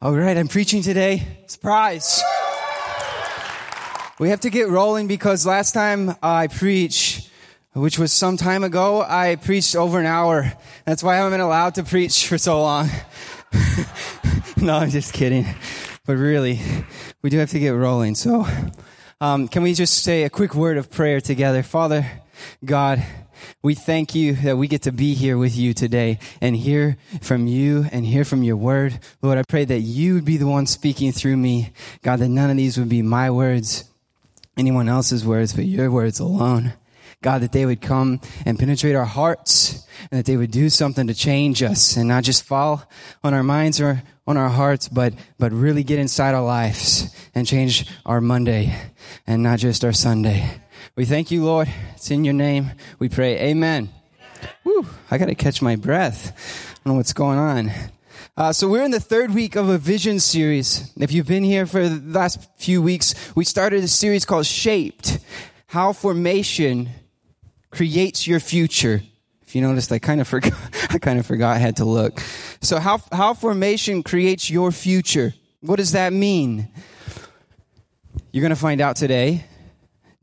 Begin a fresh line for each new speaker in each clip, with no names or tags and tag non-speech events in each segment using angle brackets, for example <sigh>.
All right, I'm preaching today. Surprise. We have to get rolling because last time I preached, which was some time ago, I preached over an hour. That's why I haven't been allowed to preach for so long. <laughs> no, I'm just kidding. But really, we do have to get rolling. So, um, can we just say a quick word of prayer together? Father, God, we thank you that we get to be here with you today and hear from you and hear from your word. Lord, I pray that you would be the one speaking through me. God, that none of these would be my words, anyone else's words, but your words alone. God, that they would come and penetrate our hearts and that they would do something to change us and not just fall on our minds or on our hearts, but, but really get inside our lives and change our Monday and not just our Sunday. We thank you, Lord. It's in your name. We pray. Amen. Woo, I got to catch my breath. I don't know what's going on. Uh, so we're in the third week of a vision series. If you've been here for the last few weeks, we started a series called Shaped, How Formation Creates Your Future. If you noticed, I kind of <laughs> forgot, I kind of forgot I had to look. So how, how formation creates your future. What does that mean? You're going to find out today.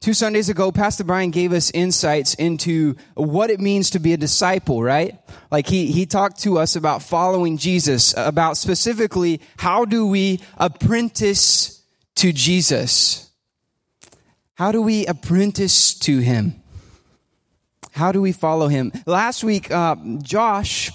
Two Sundays ago, Pastor Brian gave us insights into what it means to be a disciple, right? Like he, he talked to us about following Jesus, about specifically how do we apprentice to Jesus? How do we apprentice to him? How do we follow him? Last week, uh, Josh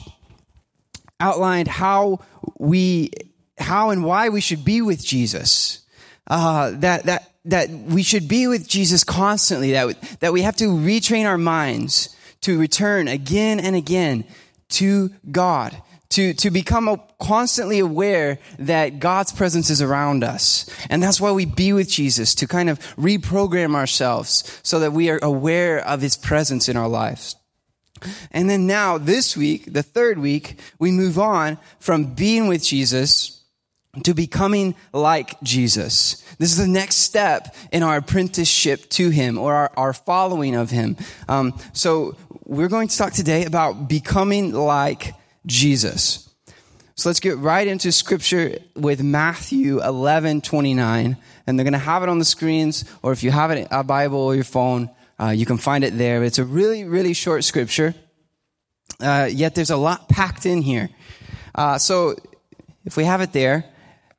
outlined how we, how and why we should be with Jesus. Uh, that, that that we should be with Jesus constantly, that, that we have to retrain our minds to return again and again to God, to, to become constantly aware that God's presence is around us. And that's why we be with Jesus, to kind of reprogram ourselves so that we are aware of his presence in our lives. And then now, this week, the third week, we move on from being with Jesus to becoming like Jesus. This is the next step in our apprenticeship to Him or our, our following of Him. Um, so we're going to talk today about becoming like Jesus. So let's get right into scripture with Matthew 11, 29. And they're going to have it on the screens, or if you have it, a Bible or your phone, uh, you can find it there. It's a really, really short scripture. Uh, yet there's a lot packed in here. Uh, so if we have it there,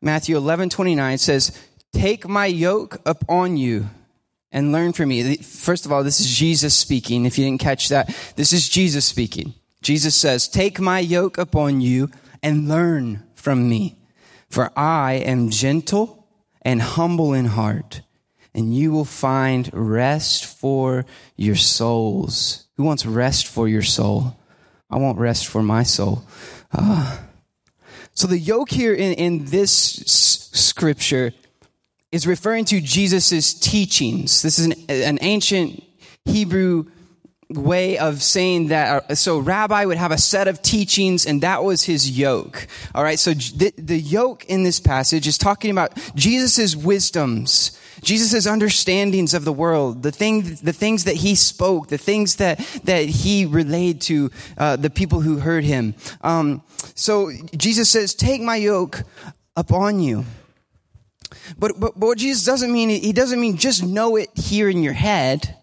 Matthew 11, 29 says, Take my yoke upon you and learn from me. First of all, this is Jesus speaking. If you didn't catch that, this is Jesus speaking. Jesus says, Take my yoke upon you and learn from me. For I am gentle and humble in heart, and you will find rest for your souls. Who wants rest for your soul? I want rest for my soul. Uh, so the yoke here in, in this scripture is referring to Jesus' teachings. This is an, an ancient Hebrew way of saying that uh, so rabbi would have a set of teachings and that was his yoke all right so the, the yoke in this passage is talking about jesus' wisdoms jesus' understandings of the world the thing the things that he spoke the things that that he relayed to uh, the people who heard him um, so jesus says take my yoke upon you but, but, but what Jesus doesn't mean, he doesn't mean just know it here in your head.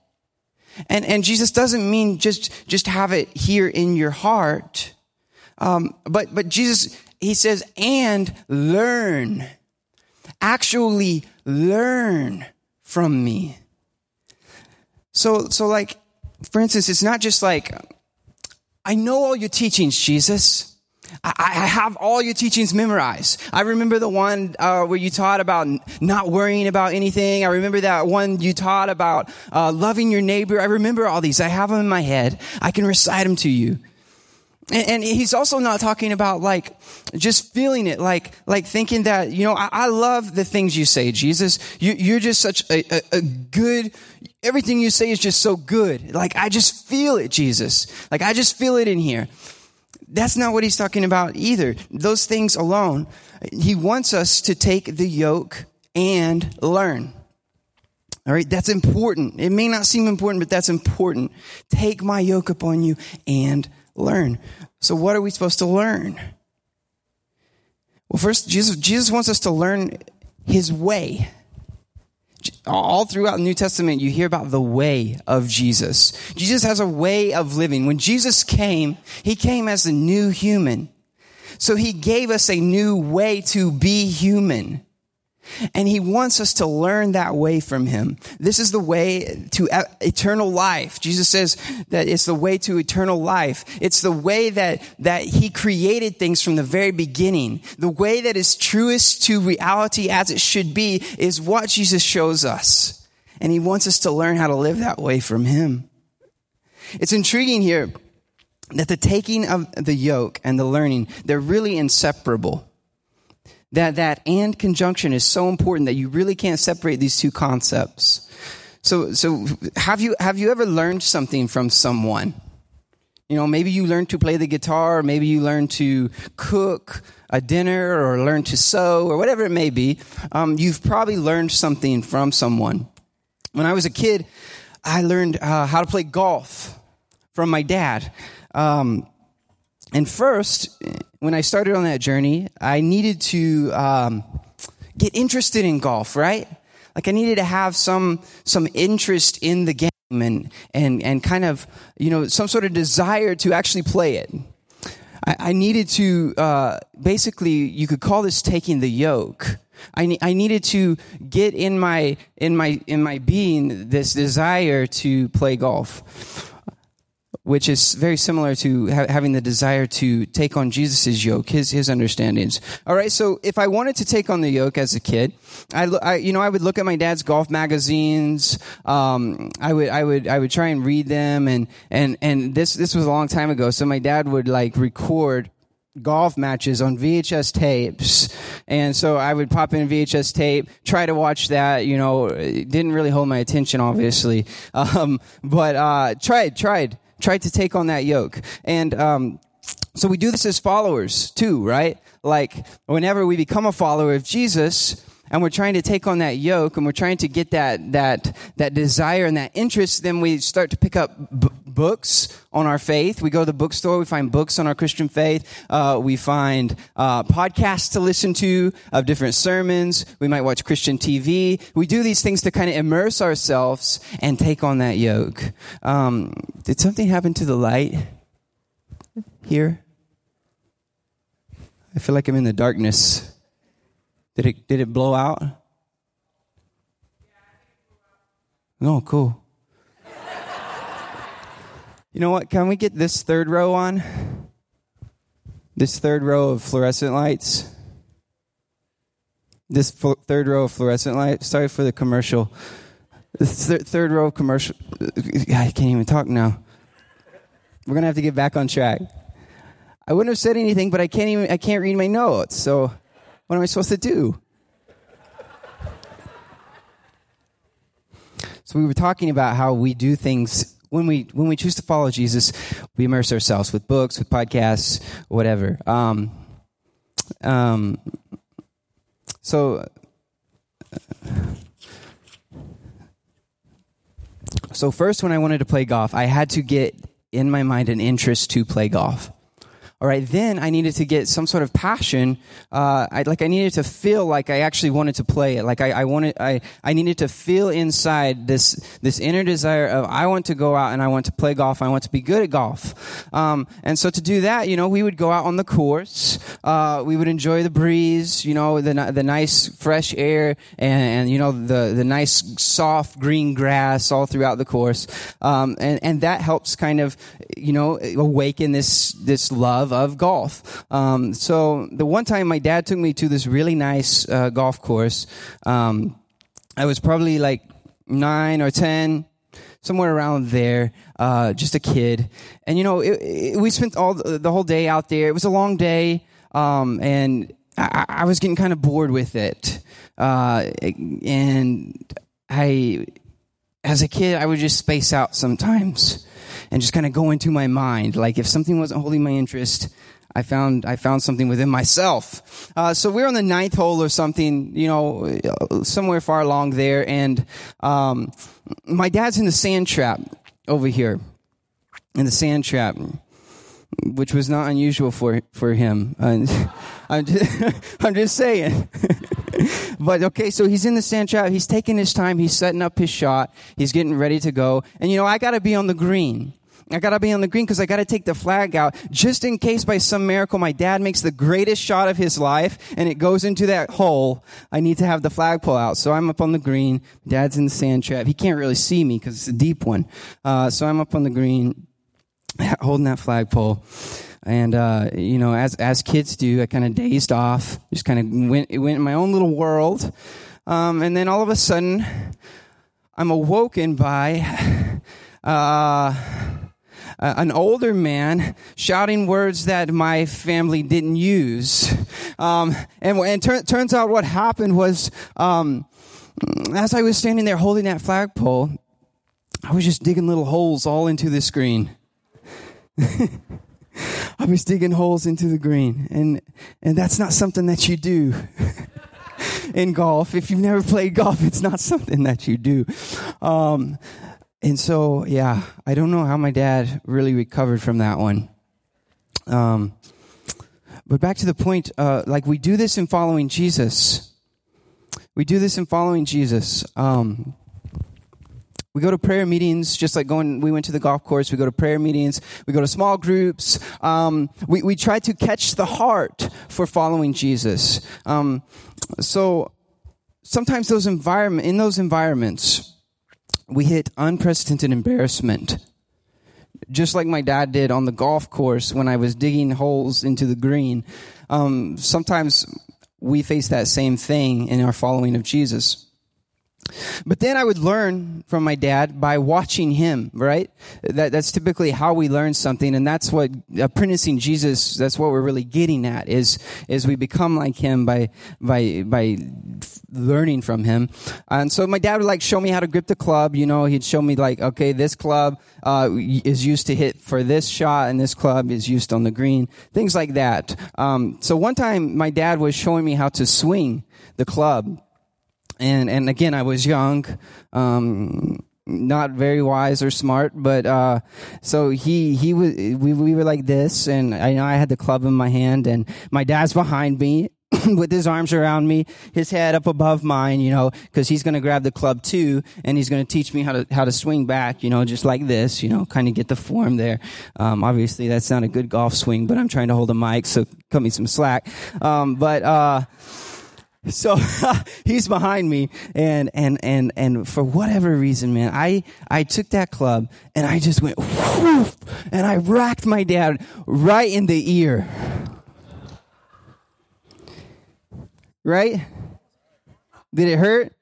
And, and Jesus doesn't mean just, just have it here in your heart. Um, but, but Jesus, he says, and learn. Actually learn from me. So, so like, for instance, it's not just like, I know all your teachings, Jesus. I, I have all your teachings memorized. I remember the one uh, where you taught about not worrying about anything. I remember that one you taught about uh, loving your neighbor. I remember all these. I have them in my head. I can recite them to you. And, and he's also not talking about like just feeling it, like like thinking that you know I, I love the things you say, Jesus. You, are just such a, a, a good. Everything you say is just so good. Like I just feel it, Jesus. Like I just feel it in here. That's not what he's talking about either. Those things alone. He wants us to take the yoke and learn. All right, that's important. It may not seem important, but that's important. Take my yoke upon you and learn. So, what are we supposed to learn? Well, first, Jesus, Jesus wants us to learn his way. All throughout the New Testament, you hear about the way of Jesus. Jesus has a way of living. When Jesus came, he came as a new human. So he gave us a new way to be human. And he wants us to learn that way from him. This is the way to eternal life. Jesus says that it's the way to eternal life. It's the way that, that he created things from the very beginning. The way that is truest to reality as it should be is what Jesus shows us. And he wants us to learn how to live that way from him. It's intriguing here that the taking of the yoke and the learning, they're really inseparable that that and conjunction is so important that you really can't separate these two concepts. So, so have you, have you ever learned something from someone? You know, maybe you learned to play the guitar, maybe you learned to cook a dinner or learn to sew or whatever it may be. Um, you've probably learned something from someone. When I was a kid, I learned uh, how to play golf from my dad. Um, and first, when I started on that journey, I needed to um, get interested in golf, right? Like I needed to have some some interest in the game and and and kind of you know some sort of desire to actually play it. I, I needed to uh, basically you could call this taking the yoke. I, I needed to get in my in my in my being this desire to play golf which is very similar to ha- having the desire to take on Jesus' yoke, his, his understandings. All right. So if I wanted to take on the yoke as a kid, I, I you know, I would look at my dad's golf magazines. Um, I would, I would, I would try and read them. And, and, and this, this was a long time ago. So my dad would like record golf matches on VHS tapes. And so I would pop in VHS tape, try to watch that, you know, it didn't really hold my attention, obviously. <laughs> Um, but, uh, tried, tried tried to take on that yoke. And, um, so we do this as followers too, right? Like whenever we become a follower of Jesus, and we're trying to take on that yoke and we're trying to get that that that desire and that interest. Then we start to pick up b- books on our faith. We go to the bookstore. We find books on our christian faith. Uh, we find uh, podcasts to listen to of different sermons. We might watch christian tv we do these things to kind of immerse ourselves and take on that yoke. Um, did something happen to the light here? I feel like i'm in the darkness did it did it blow out? Oh, cool. you know what? Can we get this third row on? This third row of fluorescent lights. This fl- third row of fluorescent lights. Sorry for the commercial. This th- third row of commercial. I can't even talk now. We're gonna have to get back on track. I wouldn't have said anything, but I can't even. I can't read my notes. So what am I supposed to do? So we were talking about how we do things when we when we choose to follow Jesus, we immerse ourselves with books, with podcasts, whatever. Um, um, so. So first, when I wanted to play golf, I had to get in my mind an interest to play golf. All right, then I needed to get some sort of passion. Uh, I, like I needed to feel like I actually wanted to play it. Like I, I wanted, I, I needed to feel inside this this inner desire of I want to go out and I want to play golf. I want to be good at golf. Um, and so to do that, you know, we would go out on the course. Uh, we would enjoy the breeze, you know, the the nice fresh air, and, and you know the the nice soft green grass all throughout the course. Um, and and that helps kind of, you know, awaken this this love love of golf. Um, so the one time my dad took me to this really nice uh, golf course, um, I was probably like nine or ten, somewhere around there, uh, just a kid. And you know, it, it, we spent all the, the, whole day out there. It was a long day, um, and I, I, was getting kind of bored with it. Uh, and I, as a kid, I would just space out sometimes and just kind of go into my mind. Like if something wasn't holding my interest, I found I found something within myself. Uh, so we're on the ninth hole or something, you know, somewhere far along there, and um, my dad's in the sand trap over here, in the sand trap, which was not unusual for for him. <laughs> I'm just, <laughs> I'm just saying. <laughs> but okay, so he's in the sand trap. He's taking his time. He's setting up his shot. He's getting ready to go. And you know, I got to be on the green. I gotta be on the green because I gotta take the flag out just in case by some miracle my dad makes the greatest shot of his life and it goes into that hole. I need to have the flag pull out. So I'm up on the green. Dad's in the sand trap. He can't really see me because it's a deep one. Uh, so I'm up on the green <laughs> holding that flagpole. And, uh, you know, as, as kids do, I kind of dazed off, just kind of went, went in my own little world. Um, and then all of a sudden, I'm awoken by, <sighs> uh, an older man shouting words that my family didn't use. Um, and, and tur- turns out what happened was, um, as I was standing there holding that flagpole, I was just digging little holes all into the screen. <laughs> I was digging holes into the green, and and that's not something that you do <laughs> in golf. If you've never played golf, it's not something that you do. Um, and so, yeah, I don't know how my dad really recovered from that one. Um, but back to the point, uh, like we do this in following Jesus. We do this in following Jesus. Um, we go to prayer meetings, just like going, we went to the golf course. We go to prayer meetings. We go to small groups. Um, we, we try to catch the heart for following Jesus. Um, so sometimes those environment, in those environments, we hit unprecedented embarrassment. Just like my dad did on the golf course when I was digging holes into the green. Um, sometimes we face that same thing in our following of Jesus. But then I would learn from my dad by watching him, right? That, that's typically how we learn something. And that's what apprenticing Jesus, that's what we're really getting at is, is we become like him by, by, by learning from him. And so my dad would like show me how to grip the club. You know, he'd show me like, okay, this club, uh, is used to hit for this shot and this club is used on the green. Things like that. Um, so one time my dad was showing me how to swing the club and and again, I was young, um, not very wise or smart, but uh, so he he was we we were like this, and I know I had the club in my hand, and my dad's behind me. <coughs> with his arms around me, his head up above mine, you know, because he's going to grab the club too, and he's going to teach me how to how to swing back, you know, just like this, you know, kind of get the form there. Um, obviously, that's not a good golf swing, but I'm trying to hold a mic, so cut me some slack. Um, but uh, so <laughs> he's behind me and and and and for whatever reason man i i took that club and i just went and i racked my dad right in the ear. Right? Did it hurt?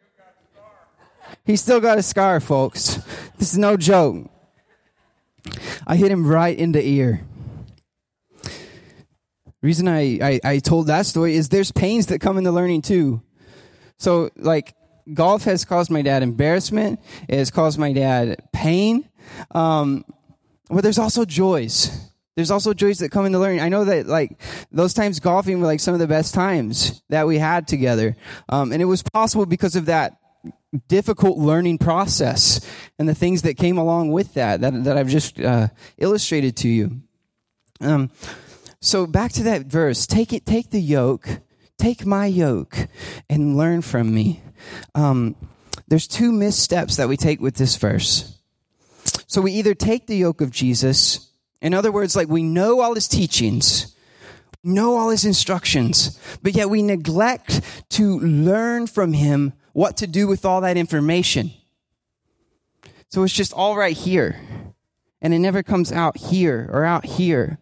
He still got a scar folks. This is no joke. I hit him right in the ear reason I, I, I told that story is there's pains that come into learning too. So like golf has caused my dad embarrassment. It has caused my dad pain. Um, but there's also joys. There's also joys that come into learning. I know that like those times golfing were like some of the best times that we had together. Um, and it was possible because of that difficult learning process and the things that came along with that, that, that I've just, uh, illustrated to you. Um, so back to that verse. Take it, take the yoke, take my yoke and learn from me. Um, there's two missteps that we take with this verse. So we either take the yoke of Jesus, in other words, like we know all his teachings, know all his instructions, but yet we neglect to learn from him what to do with all that information. So it's just all right here. And it never comes out here or out here.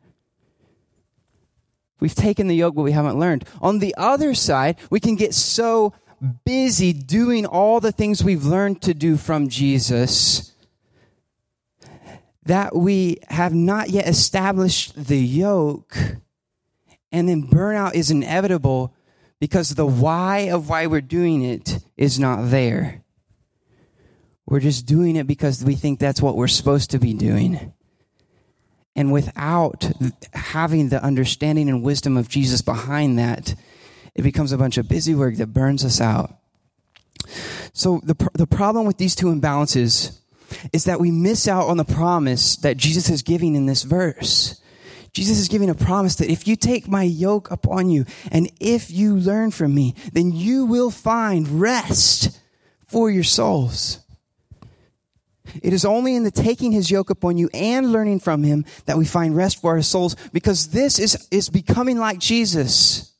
We've taken the yoke, but we haven't learned. On the other side, we can get so busy doing all the things we've learned to do from Jesus that we have not yet established the yoke. And then burnout is inevitable because the why of why we're doing it is not there. We're just doing it because we think that's what we're supposed to be doing. And without having the understanding and wisdom of Jesus behind that, it becomes a bunch of busy work that burns us out. So the, the problem with these two imbalances is that we miss out on the promise that Jesus is giving in this verse. Jesus is giving a promise that if you take my yoke upon you and if you learn from me, then you will find rest for your souls. It is only in the taking his yoke upon you and learning from him that we find rest for our souls because this is, is becoming like Jesus.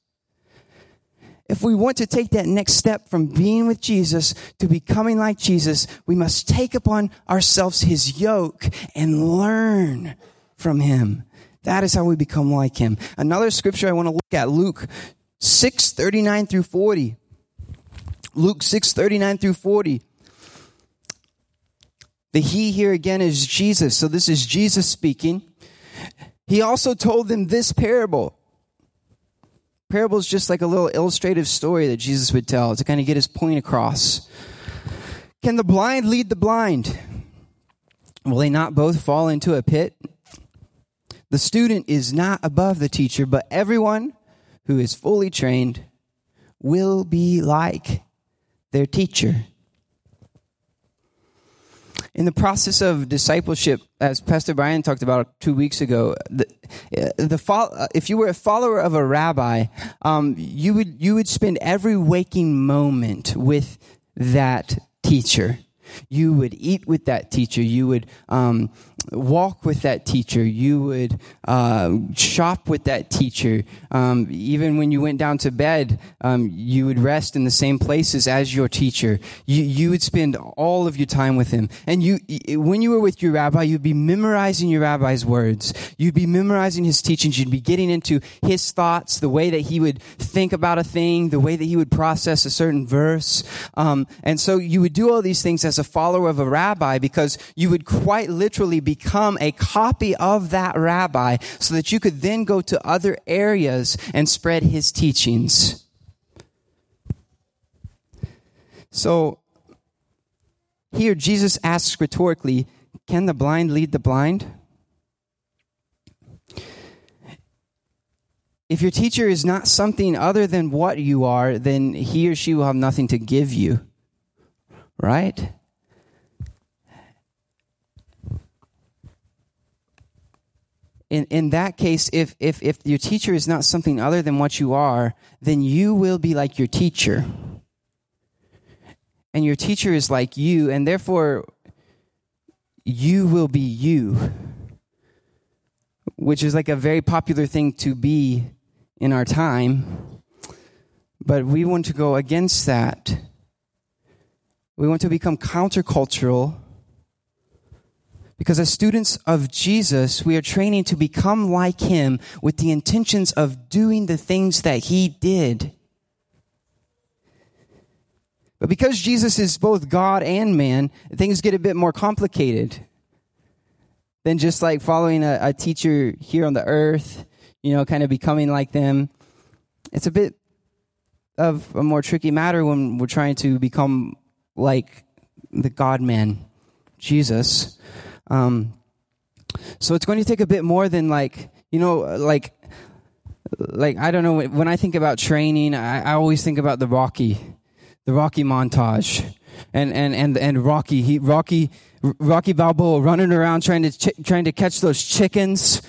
If we want to take that next step from being with Jesus to becoming like Jesus, we must take upon ourselves his yoke and learn from him. That is how we become like him. Another scripture I want to look at, Luke 6, 39 through 40. Luke 6, 39 through 40. The he here again is Jesus. So this is Jesus speaking. He also told them this parable. Parable is just like a little illustrative story that Jesus would tell to kind of get his point across. Can the blind lead the blind? Will they not both fall into a pit? The student is not above the teacher, but everyone who is fully trained will be like their teacher in the process of discipleship, as Pastor Brian talked about two weeks ago, the, the if you were a follower of a rabbi, um, you would you would spend every waking moment with that teacher. You would eat with that teacher. You would um, walk with that teacher. You would uh, shop with that teacher. Um, even when you went down to bed, um, you would rest in the same places as your teacher. You, you would spend all of your time with him. And you, when you were with your rabbi, you'd be memorizing your rabbi's words. You'd be memorizing his teachings. You'd be getting into his thoughts, the way that he would think about a thing, the way that he would process a certain verse. Um, and so you would do all these things as a follower of a rabbi because you would quite literally become a copy of that rabbi so that you could then go to other areas and spread his teachings. So here Jesus asks rhetorically, can the blind lead the blind? If your teacher is not something other than what you are, then he or she will have nothing to give you. Right? In, in that case, if, if, if your teacher is not something other than what you are, then you will be like your teacher. And your teacher is like you, and therefore you will be you, which is like a very popular thing to be in our time. But we want to go against that. We want to become countercultural because as students of Jesus, we are training to become like him with the intentions of doing the things that he did. But because Jesus is both God and man, things get a bit more complicated than just like following a, a teacher here on the earth, you know, kind of becoming like them. It's a bit of a more tricky matter when we're trying to become like the God man, Jesus. Um, so it's going to take a bit more than like, you know, like, like, I don't know, when I think about training, I, I always think about the Rocky, the Rocky montage. And, and, and, and Rocky, he, Rocky, Rocky Balboa running around trying to, ch- trying to catch those chickens.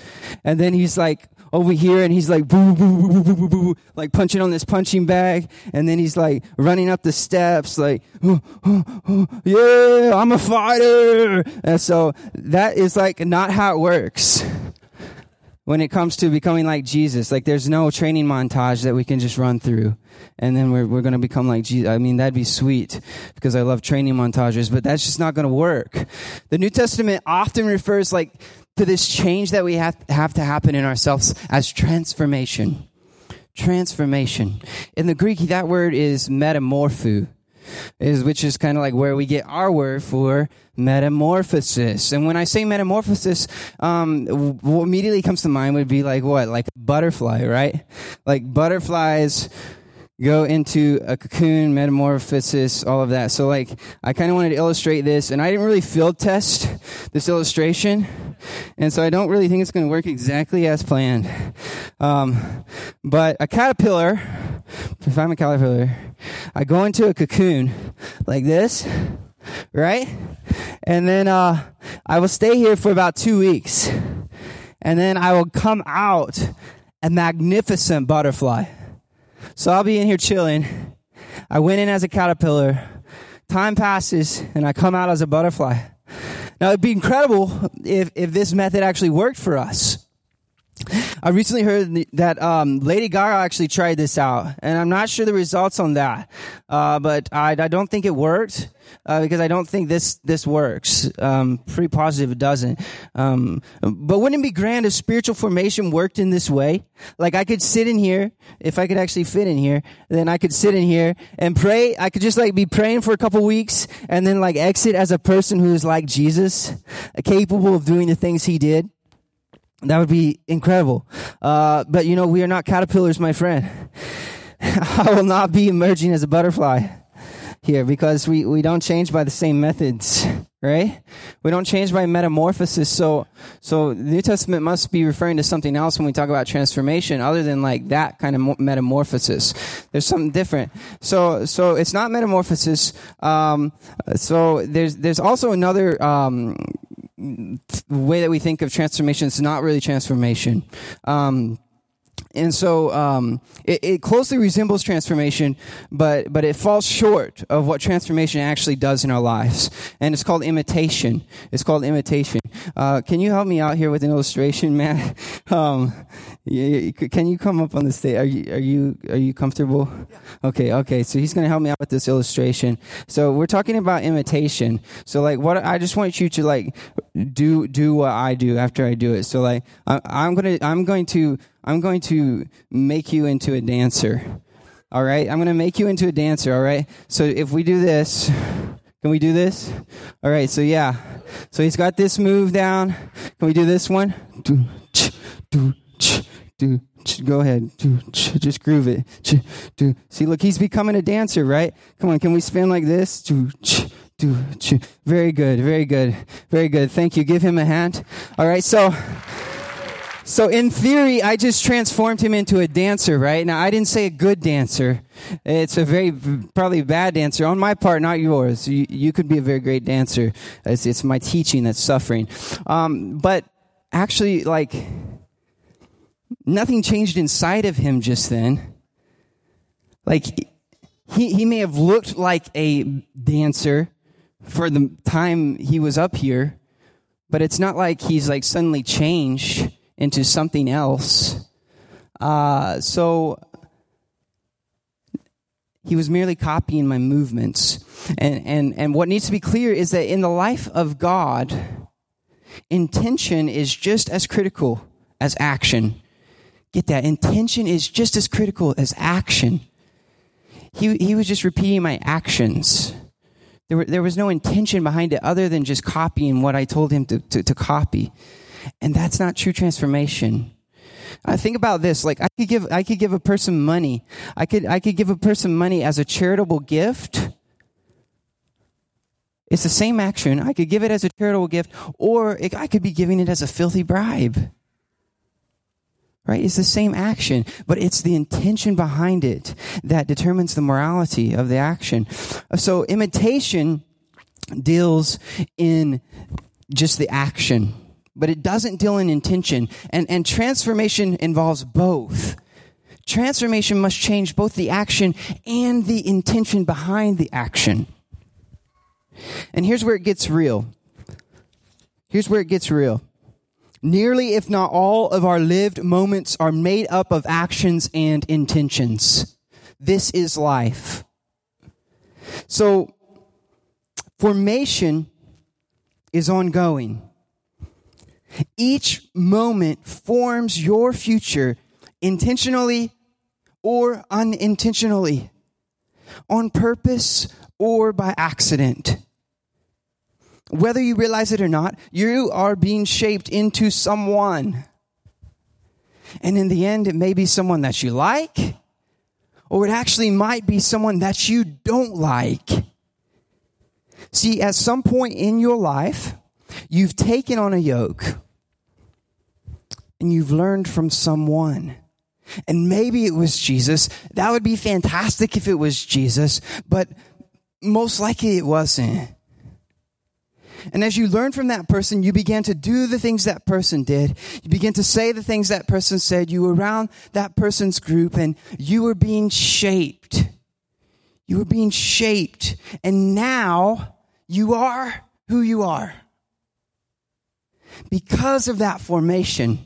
And then he's like, over here and he's like boo, boo, boo, boo, boo, boo, like punching on this punching bag. And then he's like running up the steps like, oh, oh, oh, yeah, I'm a fighter. And so that is like not how it works when it comes to becoming like Jesus. Like there's no training montage that we can just run through and then we're, we're going to become like Jesus. I mean, that'd be sweet because I love training montages, but that's just not going to work. The New Testament often refers like to this change that we have, have to happen in ourselves as transformation. Transformation. In the Greek, that word is metamorpho, is, which is kind of like where we get our word for metamorphosis. And when I say metamorphosis, um, what immediately comes to mind would be like what? Like butterfly, right? Like butterflies go into a cocoon, metamorphosis, all of that. So like, I kind of wanted to illustrate this, and I didn't really field test this illustration, and so I don't really think it's going to work exactly as planned. Um, but a caterpillar, if I'm a caterpillar, I go into a cocoon like this, right? And then uh, I will stay here for about two weeks. and then I will come out a magnificent butterfly. So I'll be in here chilling. I went in as a caterpillar. Time passes and I come out as a butterfly. Now it'd be incredible if, if this method actually worked for us. I recently heard that um, Lady Gaga actually tried this out, and I'm not sure the results on that. Uh, but I, I, don't think it worked uh, because I don't think this this works. Um, pretty positive it doesn't. Um, but wouldn't it be grand if spiritual formation worked in this way? Like I could sit in here, if I could actually fit in here, then I could sit in here and pray. I could just like be praying for a couple weeks and then like exit as a person who is like Jesus, capable of doing the things he did. That would be incredible. Uh, but you know, we are not caterpillars, my friend. <laughs> I will not be emerging as a butterfly here because we, we don't change by the same methods, right? We don't change by metamorphosis. So, so the New Testament must be referring to something else when we talk about transformation other than like that kind of metamorphosis. There's something different. So, so it's not metamorphosis. Um, so there's, there's also another, um, way that we think of transformation is not really transformation. Um, and so um, it, it, closely resembles transformation, but but it falls short of what transformation actually does in our lives. And it's called imitation. It's called imitation. Uh, can you help me out here with an illustration, <laughs> man? Um, can you come up on the stage? Are you are you are you comfortable? Okay, okay. So he's going to help me out with this illustration. So we're talking about imitation. So like, what I just want you to like do do what I do after I do it. So like, I, I'm gonna I'm going to I'm going to make you into a dancer. All right? I'm going to make you into a dancer, all right? So if we do this, can we do this? All right, so yeah. So he's got this move down. Can we do this one? Do, ch, do, ch, do, ch. Go ahead. Do, ch, just groove it. Ch, do. See, look, he's becoming a dancer, right? Come on, can we spin like this? Do, ch, do, ch. Very good, very good, very good. Thank you. Give him a hand. All right, so. So in theory, I just transformed him into a dancer, right? Now, I didn't say a good dancer. It's a very, probably bad dancer on my part, not yours. You, you could be a very great dancer. It's, it's my teaching that's suffering. Um, but actually, like, nothing changed inside of him just then. Like, he, he may have looked like a dancer for the time he was up here, but it's not like he's like suddenly changed into something else. Uh, so he was merely copying my movements. And, and, and what needs to be clear is that in the life of God, intention is just as critical as action. Get that? Intention is just as critical as action. He, he was just repeating my actions. There, were, there was no intention behind it other than just copying what I told him to, to, to copy. And that's not true transformation. I think about this, like I could give, I could give a person money. I could, I could give a person money as a charitable gift. It's the same action. I could give it as a charitable gift, or it, I could be giving it as a filthy bribe. Right? It's the same action, but it's the intention behind it that determines the morality of the action. So imitation deals in just the action but it doesn't deal in intention. And, and transformation involves both. Transformation must change both the action and the intention behind the action. And here's where it gets real. Here's where it gets real. Nearly, if not all, of our lived moments are made up of actions and intentions. This is life. So, formation is ongoing. Each moment forms your future intentionally or unintentionally, on purpose or by accident. Whether you realize it or not, you are being shaped into someone. And in the end, it may be someone that you like, or it actually might be someone that you don't like. See, at some point in your life, you've taken on a yoke and you've learned from someone. And maybe it was Jesus. That would be fantastic if it was Jesus, but most likely it wasn't. And as you learn from that person, you began to do the things that person did. You begin to say the things that person said. You were around that person's group and you were being shaped. You were being shaped. And now you are who you are. Because of that formation.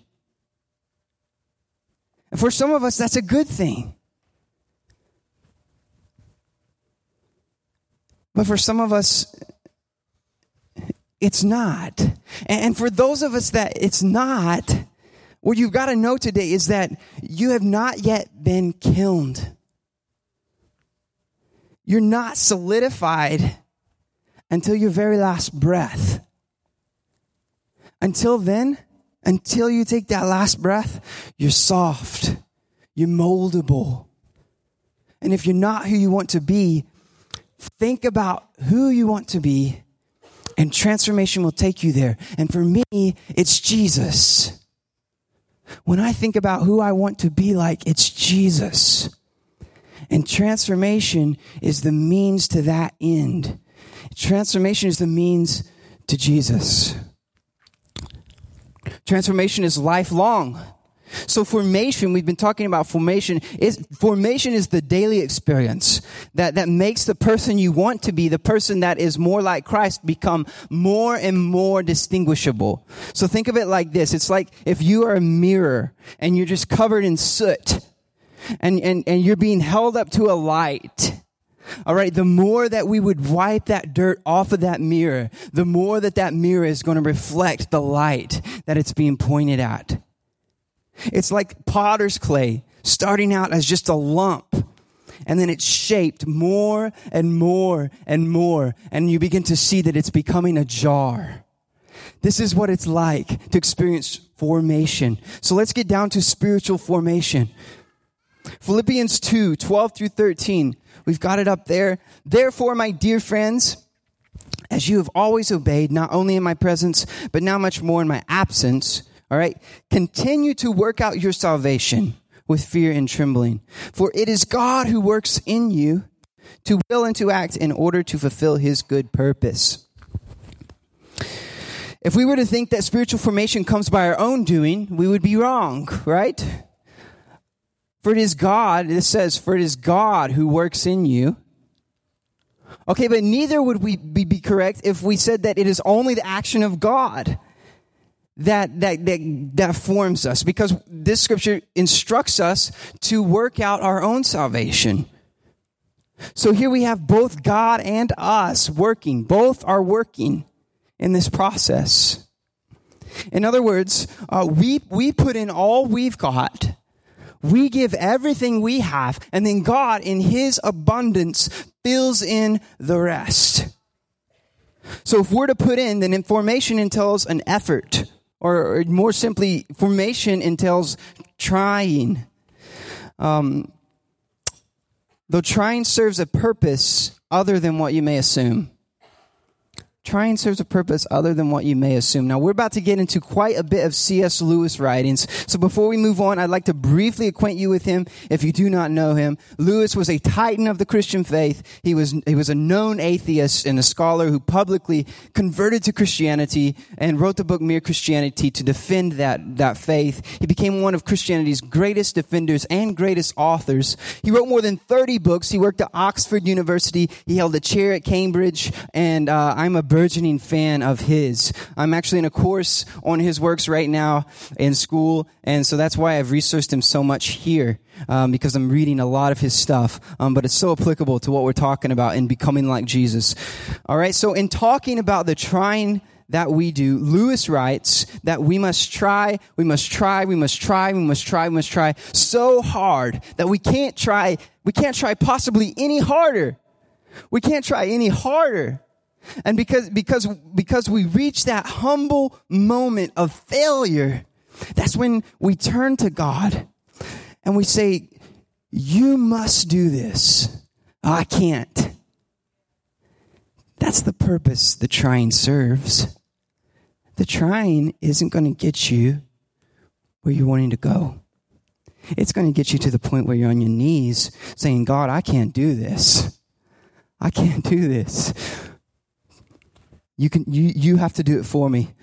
And for some of us, that's a good thing. But for some of us, it's not. And for those of us that it's not, what you've got to know today is that you have not yet been killed. You're not solidified until your very last breath. Until then, until you take that last breath, you're soft, you're moldable. And if you're not who you want to be, think about who you want to be and transformation will take you there. And for me, it's Jesus. When I think about who I want to be like, it's Jesus. And transformation is the means to that end. Transformation is the means to Jesus. Transformation is lifelong. So formation, we've been talking about formation. Is formation is the daily experience that, that makes the person you want to be, the person that is more like Christ, become more and more distinguishable. So think of it like this. It's like if you are a mirror and you're just covered in soot and, and, and you're being held up to a light. All right. The more that we would wipe that dirt off of that mirror, the more that that mirror is going to reflect the light that it's being pointed at. It's like potter's clay starting out as just a lump. And then it's shaped more and more and more. And you begin to see that it's becoming a jar. This is what it's like to experience formation. So let's get down to spiritual formation. Philippians 2, 12 through 13. We've got it up there. Therefore, my dear friends, as you have always obeyed, not only in my presence, but now much more in my absence, all right. Continue to work out your salvation with fear and trembling. For it is God who works in you to will and to act in order to fulfill his good purpose. If we were to think that spiritual formation comes by our own doing, we would be wrong, right? For it is God, this says, for it is God who works in you. Okay, but neither would we be correct if we said that it is only the action of God that, that, that, that forms us because this scripture instructs us to work out our own salvation. So here we have both God and us working. Both are working in this process. In other words, uh, we, we put in all we've got. We give everything we have, and then God, in His abundance, fills in the rest. So if we're to put in, then information entails an effort. Or, more simply, formation entails trying. Um, though trying serves a purpose other than what you may assume trying serves a purpose other than what you may assume. Now, we're about to get into quite a bit of C.S. Lewis writings. So before we move on, I'd like to briefly acquaint you with him if you do not know him. Lewis was a titan of the Christian faith. He was, he was a known atheist and a scholar who publicly converted to Christianity and wrote the book Mere Christianity to defend that, that faith. He became one of Christianity's greatest defenders and greatest authors. He wrote more than 30 books. He worked at Oxford University. He held a chair at Cambridge and, uh, I'm a burgeoning fan of his. I'm actually in a course on his works right now in school, and so that's why I've researched him so much here, um, because I'm reading a lot of his stuff. Um, but it's so applicable to what we're talking about in becoming like Jesus. All right, so in talking about the trying that we do, Lewis writes that we must try, we must try, we must try, we must try, we must try so hard that we can't try, we can't try possibly any harder. We can't try any harder and because, because, because we reach that humble moment of failure, that's when we turn to God and we say, you must do this. Oh, I can't. That's the purpose the trying serves. The trying isn't going to get you where you're wanting to go. It's going to get you to the point where you're on your knees saying, God, I can't do this. I can't do this. You can you you have to do it for me.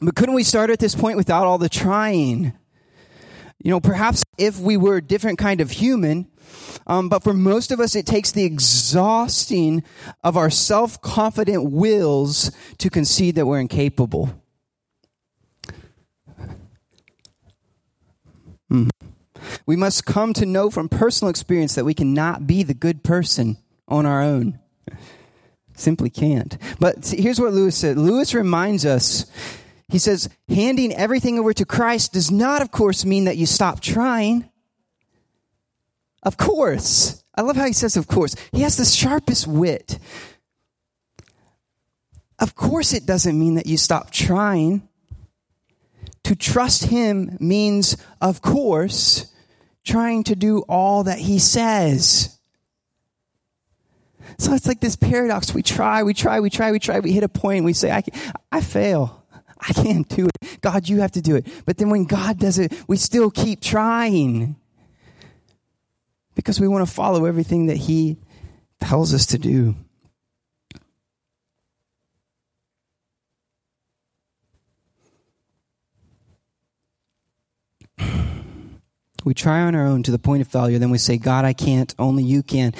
But couldn't we start at this point without all the trying? You know, perhaps if we were a different kind of human, um, but for most of us, it takes the exhausting of our self confident wills to concede that we're incapable. Mm. We must come to know from personal experience that we cannot be the good person on our own. Simply can't. But here's what Lewis said Lewis reminds us he says, handing everything over to Christ does not, of course, mean that you stop trying. Of course. I love how he says, of course. He has the sharpest wit. Of course, it doesn't mean that you stop trying. To trust him means, of course, trying to do all that he says. So it's like this paradox. We try, we try, we try, we try. We hit a point we say, I, I fail. I can't do it. God, you have to do it. But then when God does it, we still keep trying because we want to follow everything that He tells us to do. We try on our own to the point of failure. Then we say, God, I can't. Only you can.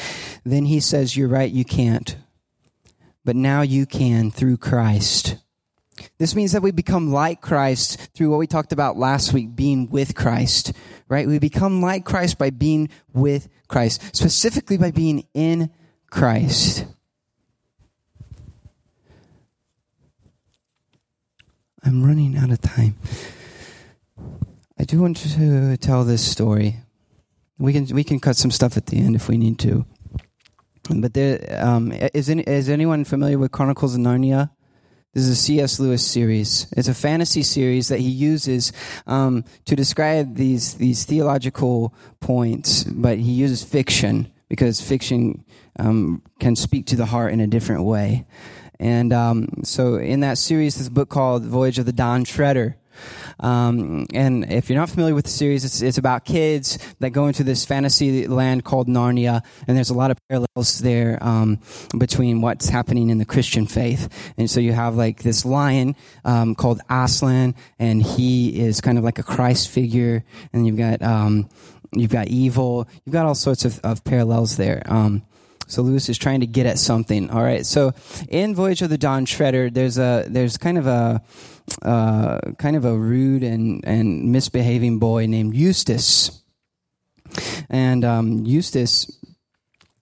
Then he says, You're right, you can't. But now you can through Christ. This means that we become like Christ through what we talked about last week, being with Christ, right? We become like Christ by being with Christ, specifically by being in Christ. I'm running out of time. I do want to tell this story. We can we can cut some stuff at the end if we need to. But there um, is any, is anyone familiar with Chronicles of Narnia? This is a C.S. Lewis series. It's a fantasy series that he uses um, to describe these these theological points, but he uses fiction because fiction um, can speak to the heart in a different way. And um, so, in that series, this book called Voyage of the Dawn Treader. Um, and if you're not familiar with the series, it's, it's about kids that go into this fantasy land called Narnia, and there's a lot of parallels there um, between what's happening in the Christian faith. And so you have like this lion um, called Aslan, and he is kind of like a Christ figure, and you've got um, you've got evil, you've got all sorts of, of parallels there. Um, so Lewis is trying to get at something. All right. So in Voyage of the Dawn Treader, there's a there's kind of a uh, kind of a rude and and misbehaving boy named Eustace, and um, Eustace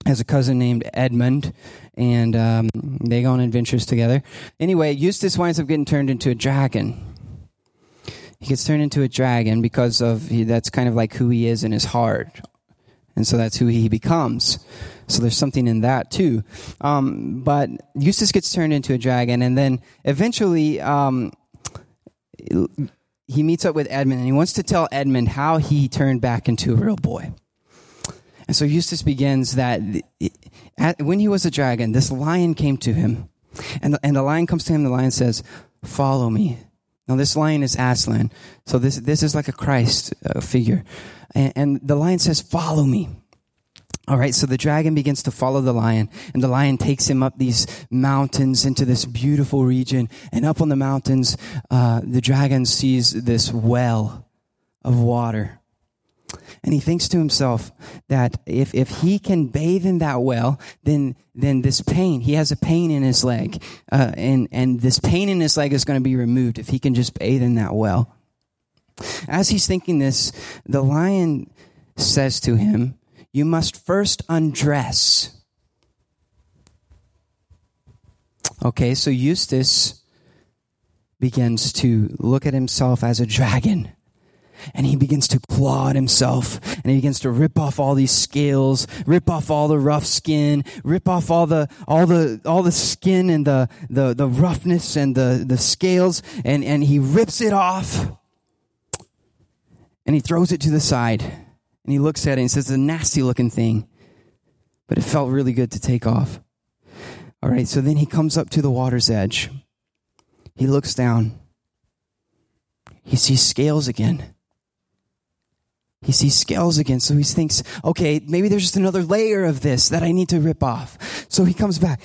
has a cousin named Edmund, and um, they go on adventures together. Anyway, Eustace winds up getting turned into a dragon. He gets turned into a dragon because of he, that's kind of like who he is in his heart, and so that's who he becomes. So there's something in that too. Um, but Eustace gets turned into a dragon, and then eventually um, he meets up with Edmund, and he wants to tell Edmund how he turned back into a real boy. And so Eustace begins that when he was a dragon, this lion came to him. And the, and the lion comes to him, the lion says, Follow me. Now, this lion is Aslan. So this, this is like a Christ uh, figure. And, and the lion says, Follow me. All right, so the dragon begins to follow the lion, and the lion takes him up these mountains into this beautiful region. And up on the mountains, uh, the dragon sees this well of water. And he thinks to himself that if, if he can bathe in that well, then, then this pain, he has a pain in his leg, uh, and, and this pain in his leg is going to be removed if he can just bathe in that well. As he's thinking this, the lion says to him, you must first undress. Okay, so Eustace begins to look at himself as a dragon. And he begins to claw at himself and he begins to rip off all these scales, rip off all the rough skin, rip off all the, all the, all the skin and the, the, the roughness and the, the scales and, and he rips it off and he throws it to the side. And he looks at it and says, It's a nasty looking thing. But it felt really good to take off. All right, so then he comes up to the water's edge. He looks down. He sees scales again. He sees scales again, so he thinks, okay, maybe there's just another layer of this that I need to rip off. So he comes back.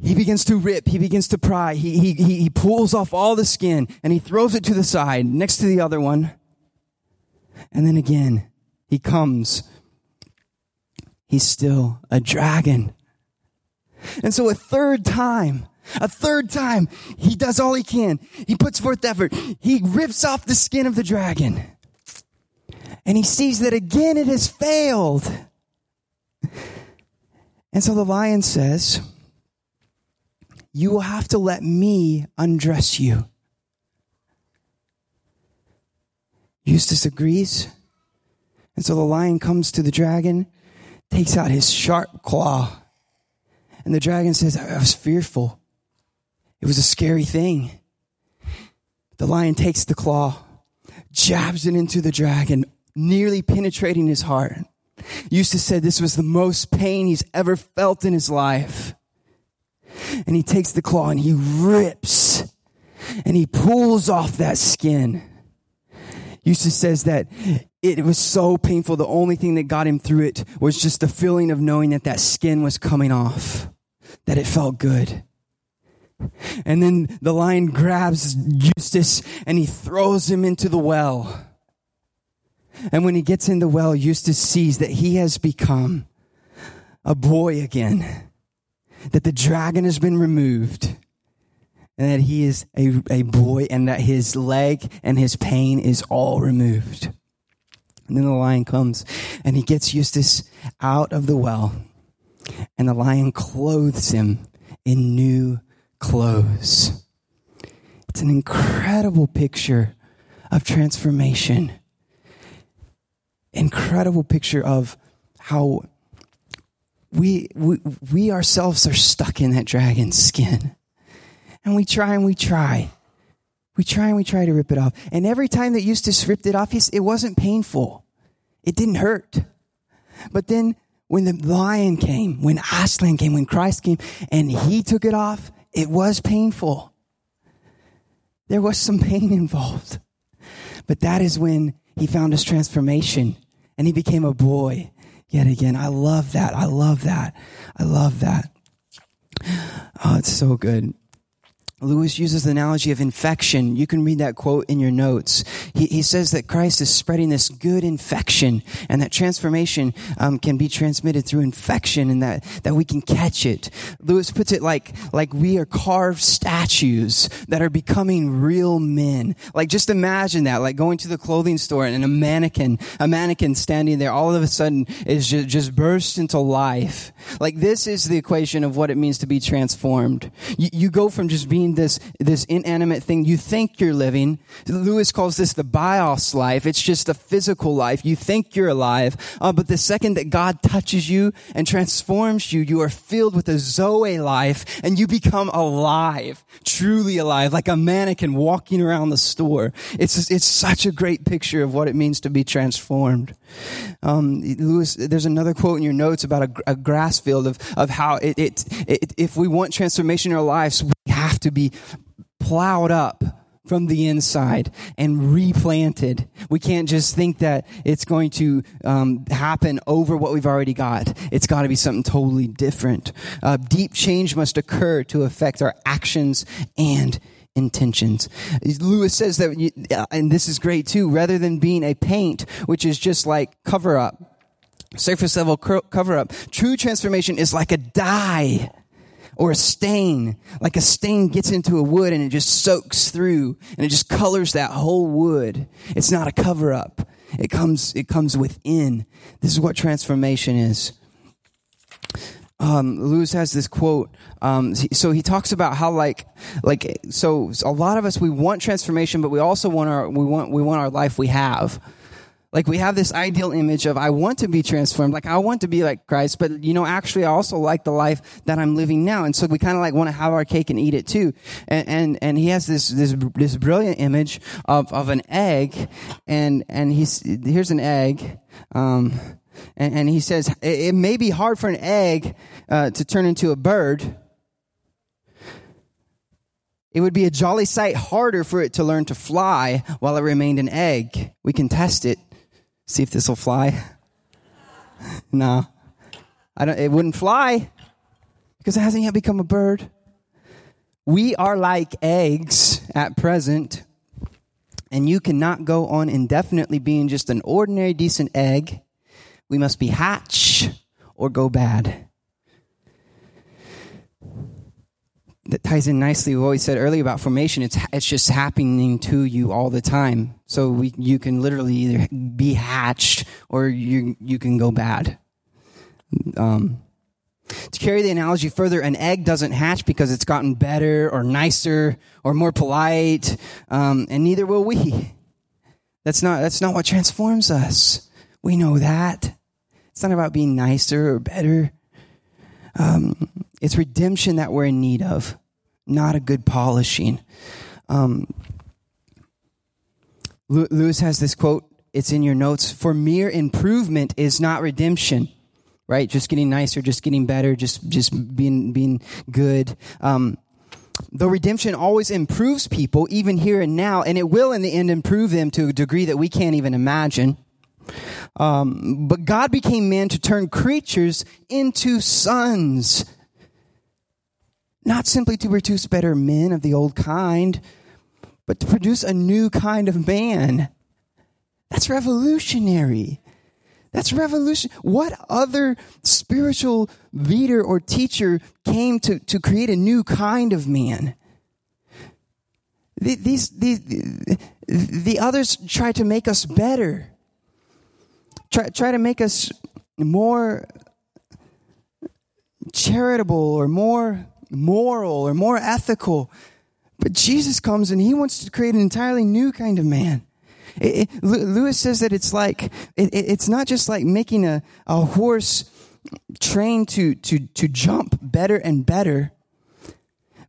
He begins to rip. He begins to pry. He, he, he, pulls off all the skin and he throws it to the side next to the other one. And then again, he comes. He's still a dragon. And so a third time, a third time, he does all he can. He puts forth effort. He rips off the skin of the dragon. And he sees that again it has failed. And so the lion says, You will have to let me undress you. Eustace agrees. And so the lion comes to the dragon, takes out his sharp claw. And the dragon says, I was fearful. It was a scary thing. The lion takes the claw, jabs it into the dragon, nearly penetrating his heart. Eustace said this was the most pain he's ever felt in his life. And he takes the claw and he rips and he pulls off that skin. Eustace says that it was so painful. The only thing that got him through it was just the feeling of knowing that that skin was coming off, that it felt good. And then the lion grabs Eustace and he throws him into the well. And when he gets in the well, Eustace sees that he has become a boy again, that the dragon has been removed, and that he is a, a boy, and that his leg and his pain is all removed. And then the lion comes and he gets Eustace out of the well, and the lion clothes him in new clothes. It's an incredible picture of transformation incredible picture of how we, we, we ourselves are stuck in that dragon's skin. And we try and we try. We try and we try to rip it off. And every time that Eustace ripped it off, it wasn't painful. It didn't hurt. But then when the lion came, when Aslan came, when Christ came, and he took it off, it was painful. There was some pain <laughs> involved. But that is when he found his transformation and he became a boy yet again. I love that. I love that. I love that. Oh, it's so good. Lewis uses the analogy of infection. You can read that quote in your notes. He, he says that Christ is spreading this good infection and that transformation um, can be transmitted through infection and that, that we can catch it. Lewis puts it like, like we are carved statues that are becoming real men. Like just imagine that, like going to the clothing store and a mannequin, a mannequin standing there all of a sudden is just, just burst into life. Like this is the equation of what it means to be transformed. You, you go from just being this, this inanimate thing you think you're living. Lewis calls this the bios life. It's just a physical life. You think you're alive, uh, but the second that God touches you and transforms you, you are filled with a Zoe life and you become alive, truly alive, like a mannequin walking around the store. It's, it's such a great picture of what it means to be transformed. Um, Lewis, there's another quote in your notes about a, a grass field of, of how it, it, it, if we want transformation in our lives, we have to be plowed up from the inside and replanted. We can't just think that it's going to um, happen over what we've already got. It's got to be something totally different. Uh, deep change must occur to affect our actions and intentions. Lewis says that, you, uh, and this is great too, rather than being a paint, which is just like cover up, surface level cover up, true transformation is like a dye or a stain. Like a stain gets into a wood and it just soaks through and it just colors that whole wood. It's not a cover up. It comes, it comes within. This is what transformation is. Um, Lewis has this quote. Um, so he talks about how like, like, so a lot of us, we want transformation, but we also want our, we want, we want our life we have. Like we have this ideal image of I want to be transformed, like I want to be like Christ, but you know, actually I also like the life that I'm living now. And so we kind of like want to have our cake and eat it too. And, and, and he has this, this, this brilliant image of, of an egg and, and he's, here's an egg. Um, and, and he says, it, it, may be hard for an egg, uh, to turn into a bird. It would be a jolly sight harder for it to learn to fly while it remained an egg. We can test it. See if this will fly. <laughs> no. I don't, it wouldn't fly. because it hasn't yet become a bird. We are like eggs at present, and you cannot go on indefinitely being just an ordinary, decent egg. We must be hatch or go bad. That ties in nicely with what we said earlier about formation. It's, it's just happening to you all the time. So we, you can literally either be hatched or you, you can go bad. Um, to carry the analogy further, an egg doesn't hatch because it's gotten better or nicer or more polite, um, and neither will we. That's not, that's not what transforms us. We know that. It's not about being nicer or better. Um, it's redemption that we're in need of, not a good polishing. Um, Lewis has this quote, it's in your notes For mere improvement is not redemption right? Just getting nicer, just getting better, just just being being good. Um, though redemption always improves people, even here and now, and it will in the end improve them to a degree that we can't even imagine. Um, but God became man to turn creatures into sons, not simply to produce better men of the old kind, but to produce a new kind of man. That's revolutionary. That's revolution. What other spiritual leader or teacher came to, to create a new kind of man? These, these, the others try to make us better, try, try to make us more charitable or more moral or more ethical. But Jesus comes and he wants to create an entirely new kind of man. It, it, Lewis says that it's like, it, it's not just like making a, a horse trained to, to, to jump better and better,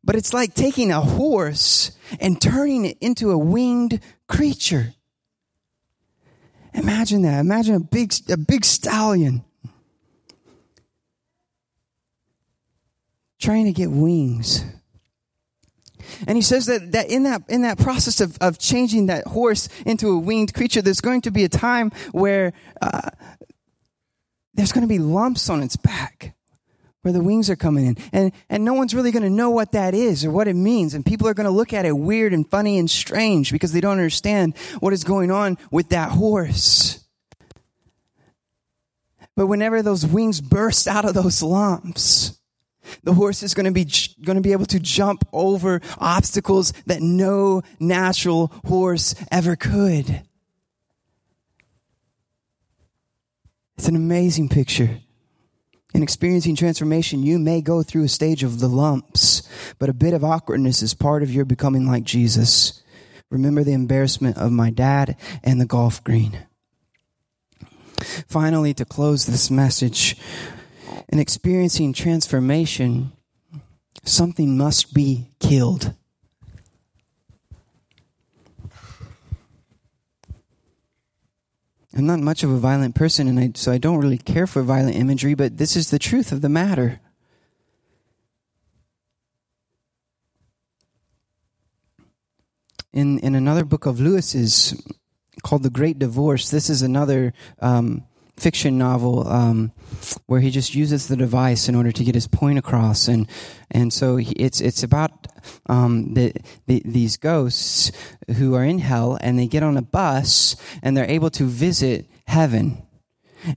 but it's like taking a horse and turning it into a winged creature. Imagine that. Imagine a big, a big stallion trying to get wings. And he says that, that in that in that process of, of changing that horse into a winged creature, there's going to be a time where uh, there's going to be lumps on its back where the wings are coming in. And, and no one's really going to know what that is or what it means. And people are going to look at it weird and funny and strange because they don't understand what is going on with that horse. But whenever those wings burst out of those lumps, the horse is going to be going to be able to jump over obstacles that no natural horse ever could. It's an amazing picture. In experiencing transformation, you may go through a stage of the lumps, but a bit of awkwardness is part of your becoming like Jesus. Remember the embarrassment of my dad and the golf green. Finally, to close this message, in experiencing transformation, something must be killed. I'm not much of a violent person, and I, so I don't really care for violent imagery, but this is the truth of the matter. In, in another book of Lewis's called The Great Divorce, this is another um, fiction novel um, where he just uses the device in order to get his point across, and and so it's it's about um, the, the, these ghosts who are in hell, and they get on a bus and they're able to visit heaven.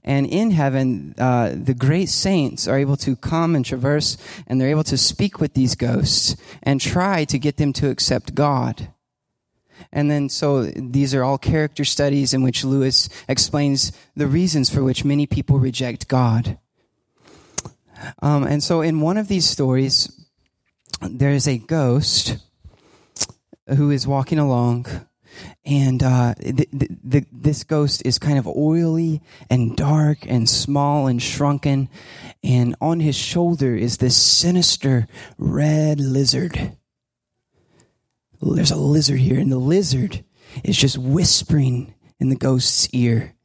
And in heaven, uh, the great saints are able to come and traverse, and they're able to speak with these ghosts and try to get them to accept God. And then, so these are all character studies in which Lewis explains the reasons for which many people reject God. Um, and so, in one of these stories, there is a ghost who is walking along, and uh, this ghost is kind of oily and dark and small and shrunken, and on his shoulder is this sinister red lizard there's a lizard here, and the lizard is just whispering in the ghost's ear.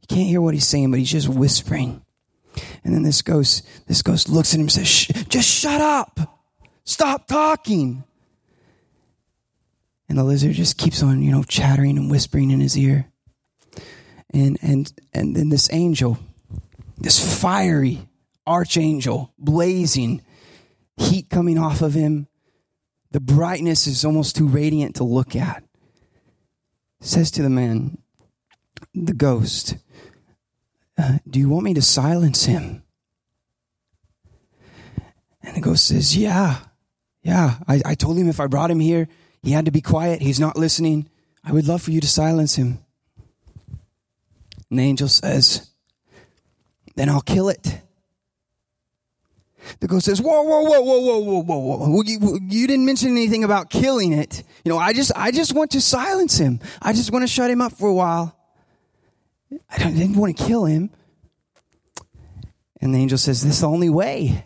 You can't hear what he's saying, but he's just whispering. And then this ghost, this ghost looks at him and says, just shut up. Stop talking. And the lizard just keeps on, you know, chattering and whispering in his ear. And and and then this angel, this fiery archangel, blazing heat coming off of him. The brightness is almost too radiant to look at. Says to the man, the ghost, uh, Do you want me to silence him? And the ghost says, Yeah, yeah. I, I told him if I brought him here, he had to be quiet. He's not listening. I would love for you to silence him. And the angel says, Then I'll kill it. The ghost says, whoa, whoa, whoa, whoa, whoa, whoa, whoa, whoa. You, you didn't mention anything about killing it. You know, I just, I just want to silence him. I just want to shut him up for a while. I, didn't want to kill him. And the angel says, this is the only way.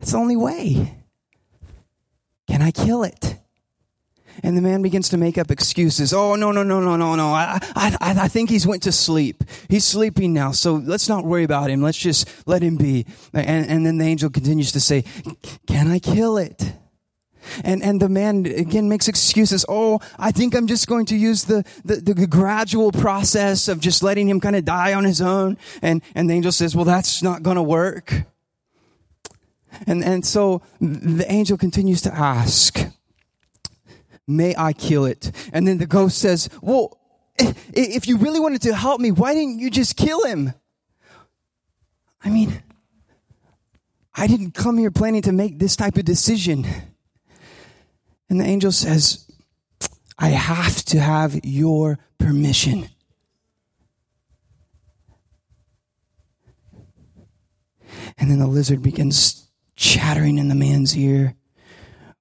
It's the only way. Can I kill it? And the man begins to make up excuses. Oh, no, no, no, no, no, no. I, I, I think he's went to sleep. He's sleeping now. So let's not worry about him. Let's just let him be. And, and then the angel continues to say, can I kill it? And, and the man again makes excuses. Oh, I think I'm just going to use the, the, the gradual process of just letting him kind of die on his own. And, and the angel says, well, that's not going to work. And, and so the angel continues to ask, may I kill it? And then the ghost says, well, if you really wanted to help me, why didn't you just kill him? I mean, I didn't come here planning to make this type of decision. And the angel says, I have to have your permission. And then the lizard begins chattering in the man's ear.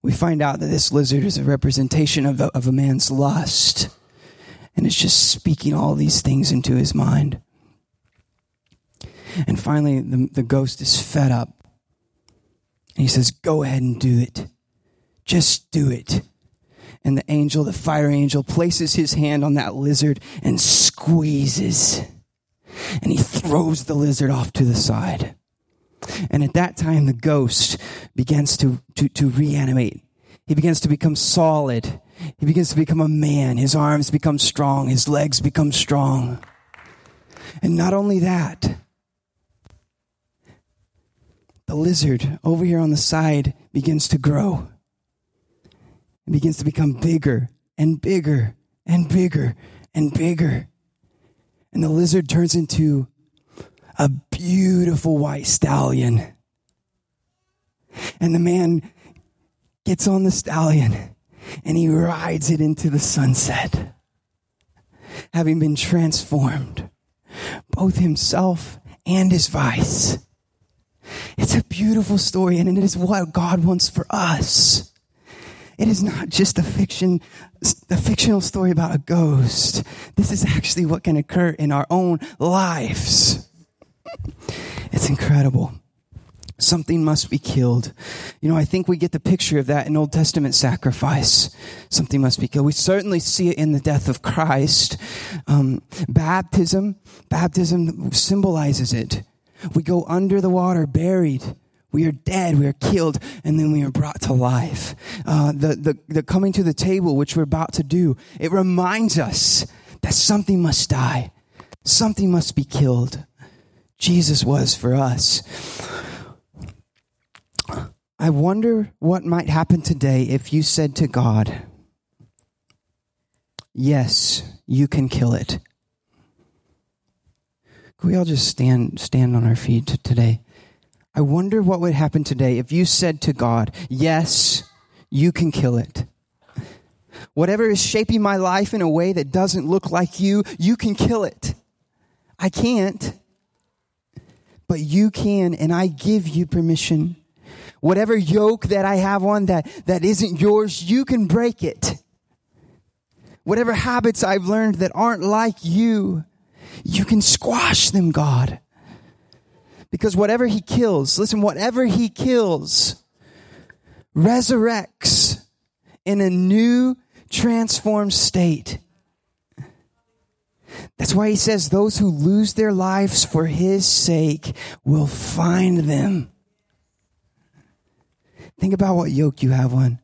We find out that this lizard is a representation of, a, of a man's lust. And it's just speaking all these things into his mind. And finally, the, the ghost is fed up. And he says, Go ahead and do it. Just do it. And the angel, the fire angel, places his hand on that lizard and squeezes. And he throws the lizard off to the side. And at that time, the ghost begins to, to, to reanimate. He begins to become solid. He begins to become a man. His arms become strong. His legs become strong. And not only that, the lizard over here on the side begins to grow. It begins to become bigger and bigger and bigger and bigger. And the lizard turns into a beautiful white stallion. And the man gets on the stallion and he rides it into the sunset, having been transformed, both himself and his vice. It's a beautiful story, and it is what God wants for us. It is not just a fiction, a fictional story about a ghost. This is actually what can occur in our own lives. It's incredible. Something must be killed. You know, I think we get the picture of that in Old Testament sacrifice. Something must be killed. We certainly see it in the death of Christ. Um, baptism, baptism symbolizes it. We go under the water, buried. We are dead, we are killed, and then we are brought to life. Uh, the, the, the coming to the table, which we're about to do, it reminds us that something must die. Something must be killed. Jesus was for us. I wonder what might happen today if you said to God, Yes, you can kill it. Could we all just stand stand on our feet today? I wonder what would happen today if you said to God, Yes, you can kill it. Whatever is shaping my life in a way that doesn't look like you, you can kill it. I can't but you can, and I give you permission. Whatever yoke that I have on that, that isn't yours, you can break it. Whatever habits I've learned that aren't like you, you can squash them, God. Because whatever He kills, listen, whatever He kills resurrects in a new, transformed state. That's why he says those who lose their lives for his sake will find them. Think about what yoke you have on.